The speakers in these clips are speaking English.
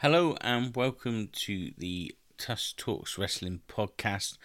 and welcome to the Tuss Talks Wrestling podcast.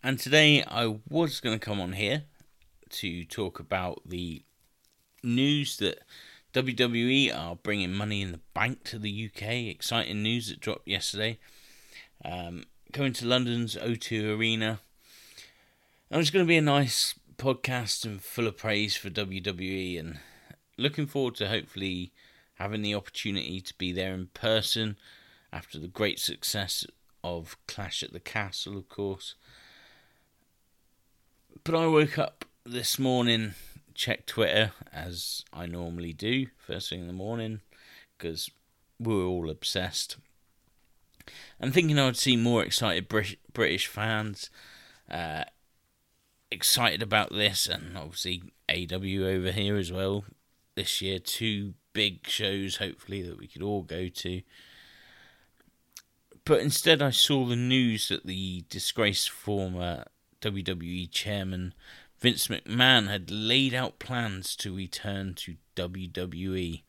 And today I was going to come on here to talk about the news that WWE are bringing money in the bank to the UK. Exciting news that dropped yesterday. Um, going to London's O2 Arena. And it's going to be a nice podcast and full of praise for WWE and looking forward to hopefully having the opportunity to be there in person after the great success of Clash at the Castle, of course. But I woke up this morning, checked Twitter as I normally do first thing in the morning because we're all obsessed. And thinking I would see more excited British fans, uh, excited about this, and obviously AEW over here as well this year. Two big shows, hopefully, that we could all go to. But instead, I saw the news that the disgraced former WWE chairman Vince McMahon had laid out plans to return to WWE.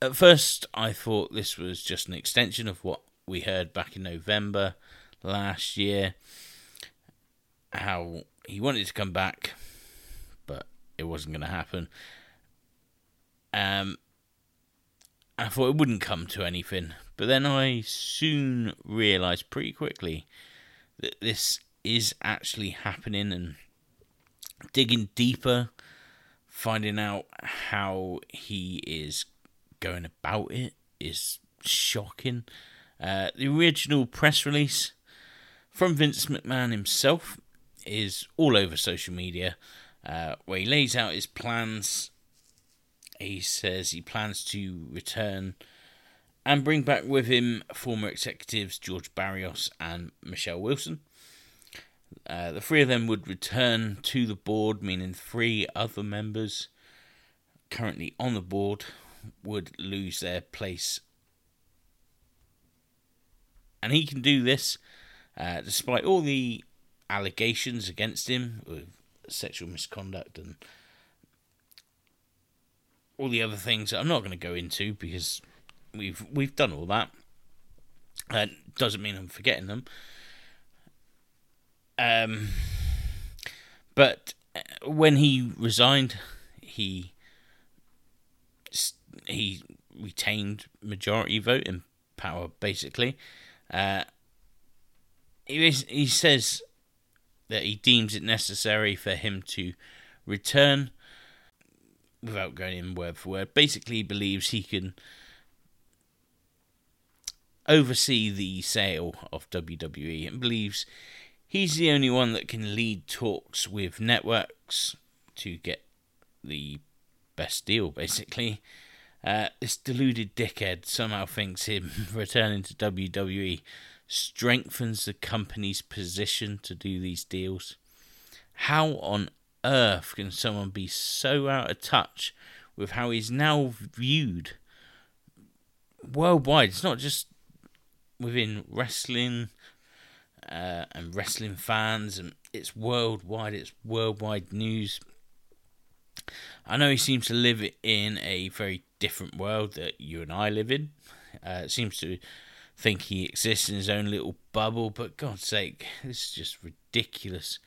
At first, I thought this was just an extension of what we heard back in November last year. How he wanted to come back, but it wasn't going to happen. Um, I thought it wouldn't come to anything, but then I soon realised pretty quickly that this is actually happening and digging deeper, finding out how he is going about it is shocking. Uh, the original press release from Vince McMahon himself is all over social media, uh, where he lays out his plans he says he plans to return and bring back with him former executives George Barrios and Michelle Wilson. Uh, the three of them would return to the board, meaning three other members currently on the board would lose their place. And he can do this uh, despite all the allegations against him of sexual misconduct and all the other things I'm not going to go into because we've we've done all that. Uh, doesn't mean I'm forgetting them. Um, but uh, when he resigned, he he retained majority voting power. Basically, uh, he he says that he deems it necessary for him to return without going in word for word, basically believes he can oversee the sale of WWE and believes he's the only one that can lead talks with networks to get the best deal, basically. Uh, this deluded dickhead somehow thinks him returning to WWE strengthens the company's position to do these deals. How on earth can someone be so out of touch with how he's now viewed worldwide? It's not just within wrestling uh, and wrestling fans, and it's worldwide. It's worldwide news. I know he seems to live in a very different world that you and I live in. Uh, seems to think he exists in his own little bubble, but God's sake, this is just ridiculous.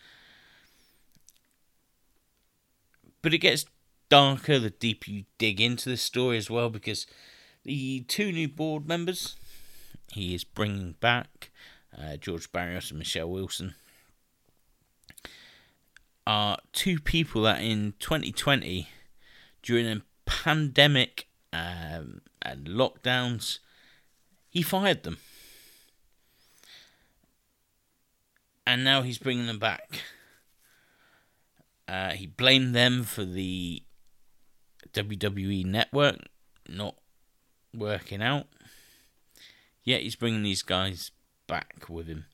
But it gets darker the deeper you dig into the story as well, because the two new board members he is bringing back, uh, George Barrios and Michelle Wilson, are two people that in 2020, during a pandemic um, and lockdowns, he fired them. And now he's bringing them back. Uh, he blamed them for the WWE network not working out. Yet he's bringing these guys back with him.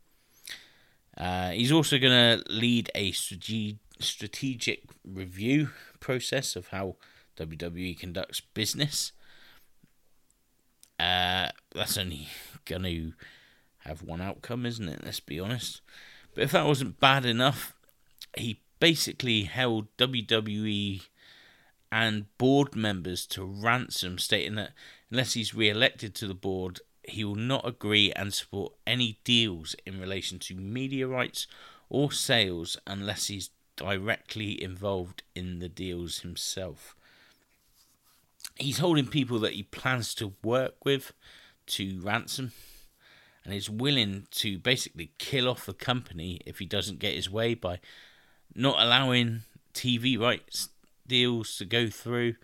Uh, he's also going to lead a strate- strategic review process of how WWE conducts business. Uh, that's only going to have one outcome, isn't it? Let's be honest. But if that wasn't bad enough, he basically held WWE and board members to ransom, stating that unless he's re elected to the board, he will not agree and support any deals in relation to media rights or sales unless he's directly involved in the deals himself. He's holding people that he plans to work with to ransom and is willing to basically kill off the company if he doesn't get his way by not allowing TV rights deals to go through.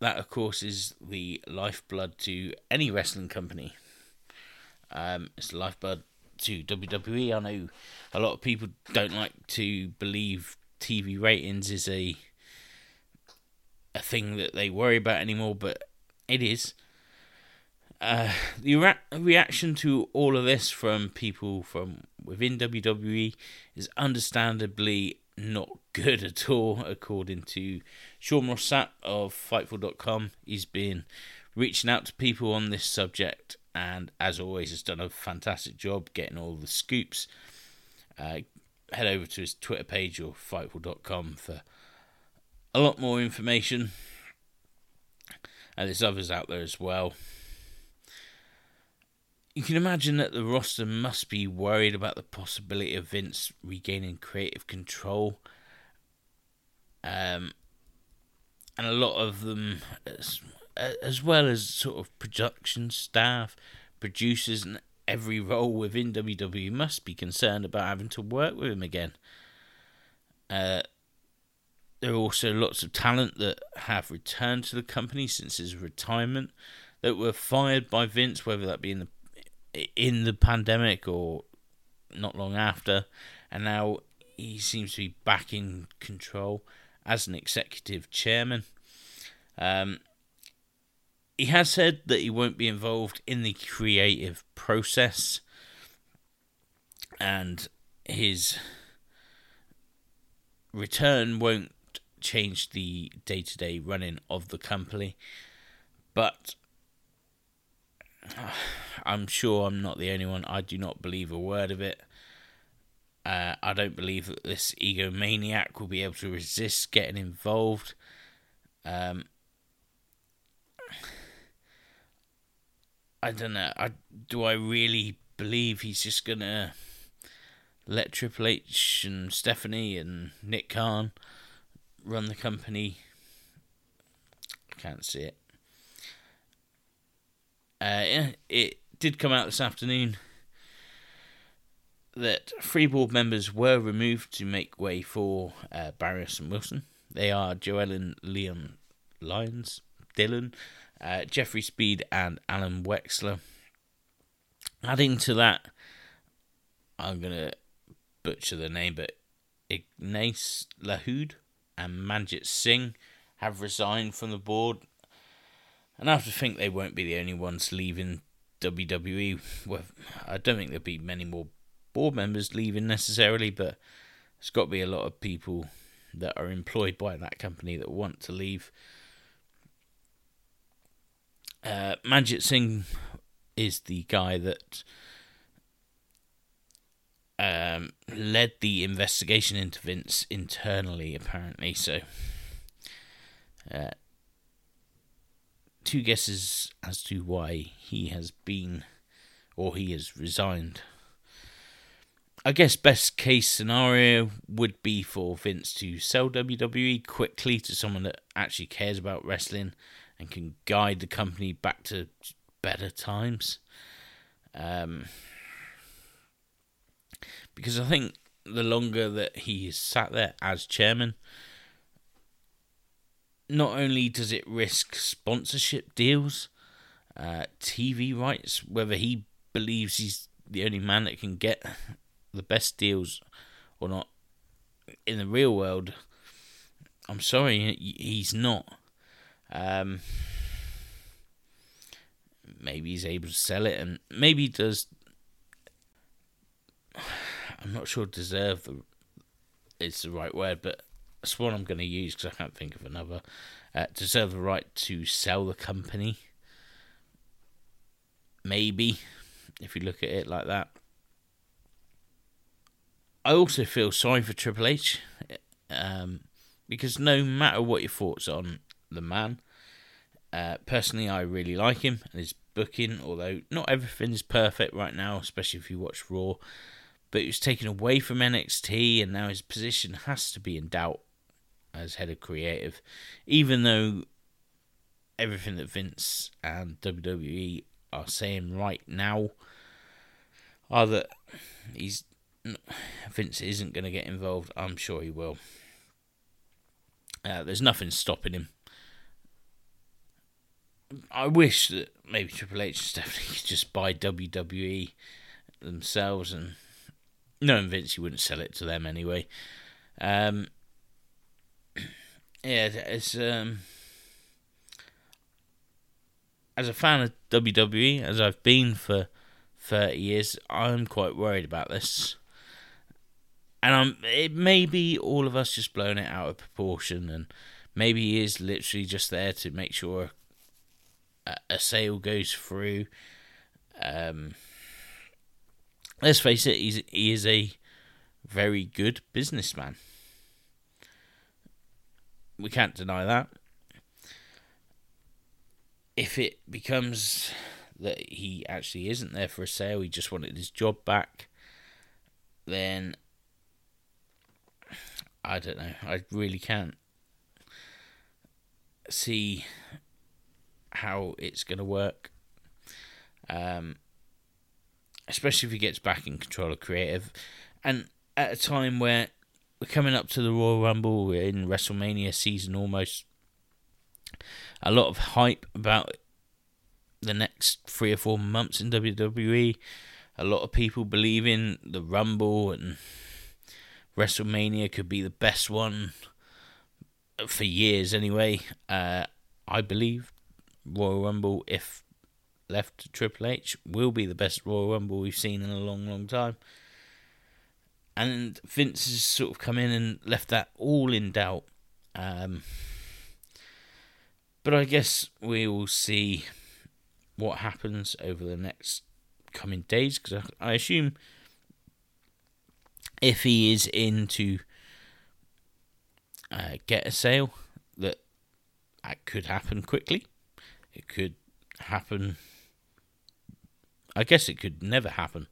That, of course, is the lifeblood to any wrestling company. Um, it's the lifeblood to WWE. I know a lot of people don't like to believe TV ratings is a a thing that they worry about anymore, but it is. Uh, the re- reaction to all of this from people from within WWE is understandably not good at all, according to Sean Ross Sapp of Fightful.com. He's been reaching out to people on this subject and, as always, has done a fantastic job getting all the scoops. Uh, head over to his Twitter page or Fightful.com for a lot more information. And there's others out there as well. You can imagine that the roster must be worried about the possibility of Vince regaining creative control. Um, and a lot of them, as, as well as sort of production staff, producers, and every role within WWE, must be concerned about having to work with him again. Uh, there are also lots of talent that have returned to the company since his retirement that were fired by Vince, whether that be in the in the pandemic or not long after, and now he seems to be back in control as an executive chairman. Um, he has said that he won't be involved in the creative process, and his return won't change the day to day running of the company. But I'm sure I'm not the only one. I do not believe a word of it. Uh, I don't believe that this egomaniac will be able to resist getting involved. Um, I don't know. I do I really believe he's just gonna let Triple H and Stephanie and Nick Khan run the company? I can't see it. Uh, yeah, it did come out this afternoon that three board members were removed to make way for uh, Barrios and Wilson. They are JoEllen Leon Lyons, Dillon, uh, Jeffrey Speed, and Alan Wexler. Adding to that, I'm going to butcher the name, but Ignace Lahoud and Manjit Singh have resigned from the board and I have to think they won't be the only ones leaving WWE. Well, I don't think there'll be many more board members leaving necessarily, but there's got to be a lot of people that are employed by that company that want to leave. Uh, Manjit Singh is the guy that um, led the investigation into Vince internally, apparently. So, uh, two guesses as to why he has been or he has resigned. I guess best case scenario would be for Vince to sell WWE quickly to someone that actually cares about wrestling and can guide the company back to better times. Um, because I think the longer that he is sat there as chairman, not only does it risk sponsorship deals, uh, TV rights, whether he believes he's the only man that can get the best deals or not in the real world, I'm sorry, he's not. Um, maybe he's able to sell it, and maybe he does. I'm not sure deserve the, it's the right word, but that's what I'm going to use because I can't think of another. Uh, deserve the right to sell the company. Maybe, if you look at it like that. I also feel sorry for Triple H um, because no matter what your thoughts on the man. Uh, personally, I really like him and his booking, although not everything is perfect right now, especially if you watch Raw. But he was taken away from NXT, and now his position has to be in doubt as head of creative, even though everything that Vince and WWE are saying right now are that he's Vince isn't going to get involved. I'm sure he will. Uh, there's nothing stopping him. I wish that maybe Triple H and Stephanie could just buy WWE themselves, and knowing Vince, he wouldn't sell it to them anyway. Um, yeah, it's um, as a fan of WWE, as I've been for thirty years, I'm quite worried about this and I'm it may be all of us just blowing it out of proportion, and maybe he is literally just there to make sure a, a sale goes through. Um, let's face it, he's he is a very good businessman. We can't deny that. If it becomes that he actually isn't there for a sale, he just wanted his job back, then I don't know. I really can't see how it's going to work. Um, especially if he gets back in control of creative. And at a time where we're coming up to the Royal Rumble, we're in WrestleMania season almost. A lot of hype about the next three or four months in WWE. A lot of people believing the Rumble and WrestleMania could be the best one for years anyway. Uh, I believe Royal Rumble, if left to Triple H, will be the best Royal Rumble we've seen in a long, long time. And Vince has sort of come in and left that all in doubt. Um, but I guess we will see what happens over the next coming days because I, I assume if he is in to uh, get a sale, that that could happen quickly. It could happen. I guess it could never happen,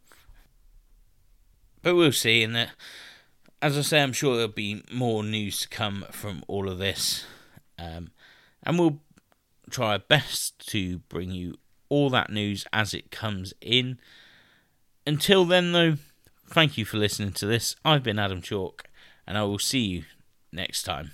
but we'll see. And as I say, I'm sure there'll be more news to come from all of this, um, and we'll try our best to bring you all that news as it comes in. Until then, though Thank you for listening to this. I've been Adam Chalk, and I will see you next time.